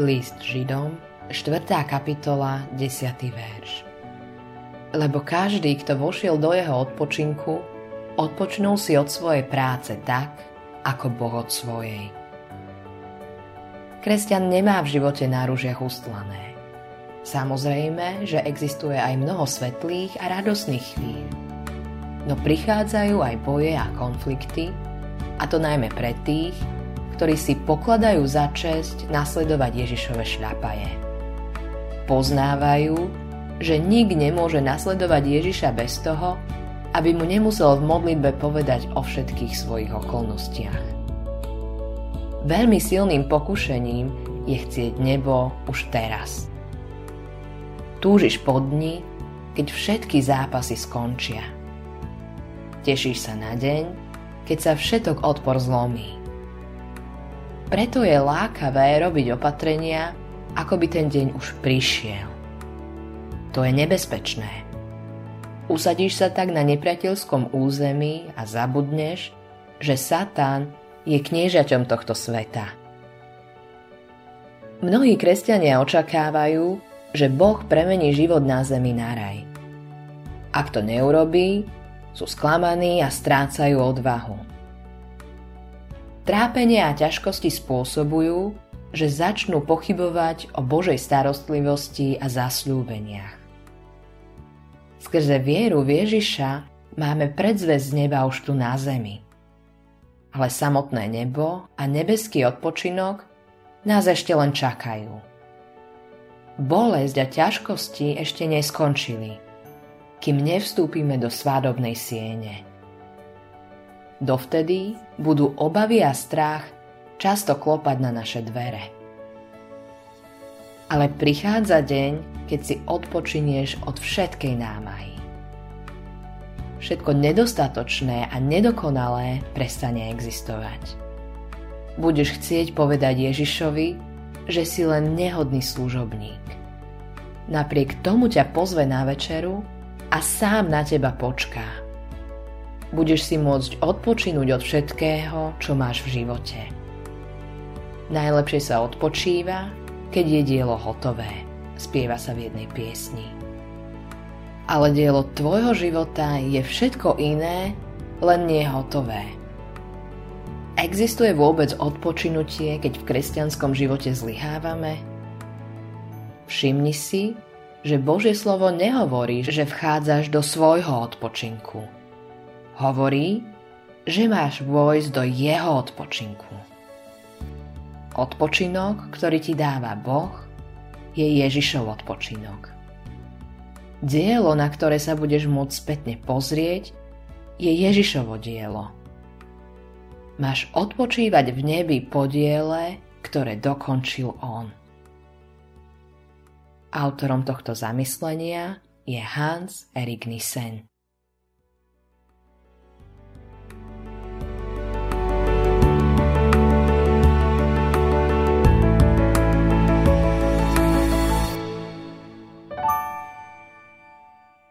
List Židom, 4. kapitola, 10. verš. Lebo každý, kto vošiel do jeho odpočinku, odpočnul si od svojej práce tak, ako Boh od svojej. Kresťan nemá v živote náružiach ustlané. Samozrejme, že existuje aj mnoho svetlých a radosných chvíľ. No prichádzajú aj boje a konflikty, a to najmä pre tých, ktorí si pokladajú za česť nasledovať Ježišove šľapaje. Poznávajú, že nik nemôže nasledovať Ježiša bez toho, aby mu nemusel v modlitbe povedať o všetkých svojich okolnostiach. Veľmi silným pokušením je chcieť nebo už teraz. Túžiš po dni, keď všetky zápasy skončia. Tešíš sa na deň, keď sa všetok odpor zlomí. Preto je lákavé robiť opatrenia, ako by ten deň už prišiel. To je nebezpečné. Usadíš sa tak na nepriateľskom území a zabudneš, že Satan je kniežaťom tohto sveta. Mnohí kresťania očakávajú, že Boh premení život na zemi na raj. Ak to neurobí, sú sklamaní a strácajú odvahu. Trápenie a ťažkosti spôsobujú, že začnú pochybovať o Božej starostlivosti a zasľúbeniach. Skrze vieru v Ježiša máme predzvesť neba už tu na zemi. Ale samotné nebo a nebeský odpočinok nás ešte len čakajú. Bolesť a ťažkosti ešte neskončili, kým nevstúpime do svádobnej siene. Dovtedy budú obavy a strach často klopať na naše dvere. Ale prichádza deň, keď si odpočinieš od všetkej námahy. Všetko nedostatočné a nedokonalé prestane existovať. Budeš chcieť povedať Ježišovi, že si len nehodný služobník. Napriek tomu ťa pozve na večeru a sám na teba počká budeš si môcť odpočinúť od všetkého, čo máš v živote. Najlepšie sa odpočíva, keď je dielo hotové, spieva sa v jednej piesni. Ale dielo tvojho života je všetko iné, len nie hotové. Existuje vôbec odpočinutie, keď v kresťanskom živote zlyhávame? Všimni si, že Božie slovo nehovorí, že vchádzaš do svojho odpočinku – Hovorí, že máš vojsť do jeho odpočinku. Odpočinok, ktorý ti dáva Boh, je Ježišov odpočinok. Dielo, na ktoré sa budeš môcť spätne pozrieť, je Ježišovo dielo. Máš odpočívať v nebi po diele, ktoré dokončil On. Autorom tohto zamyslenia je Hans Erik Nissen.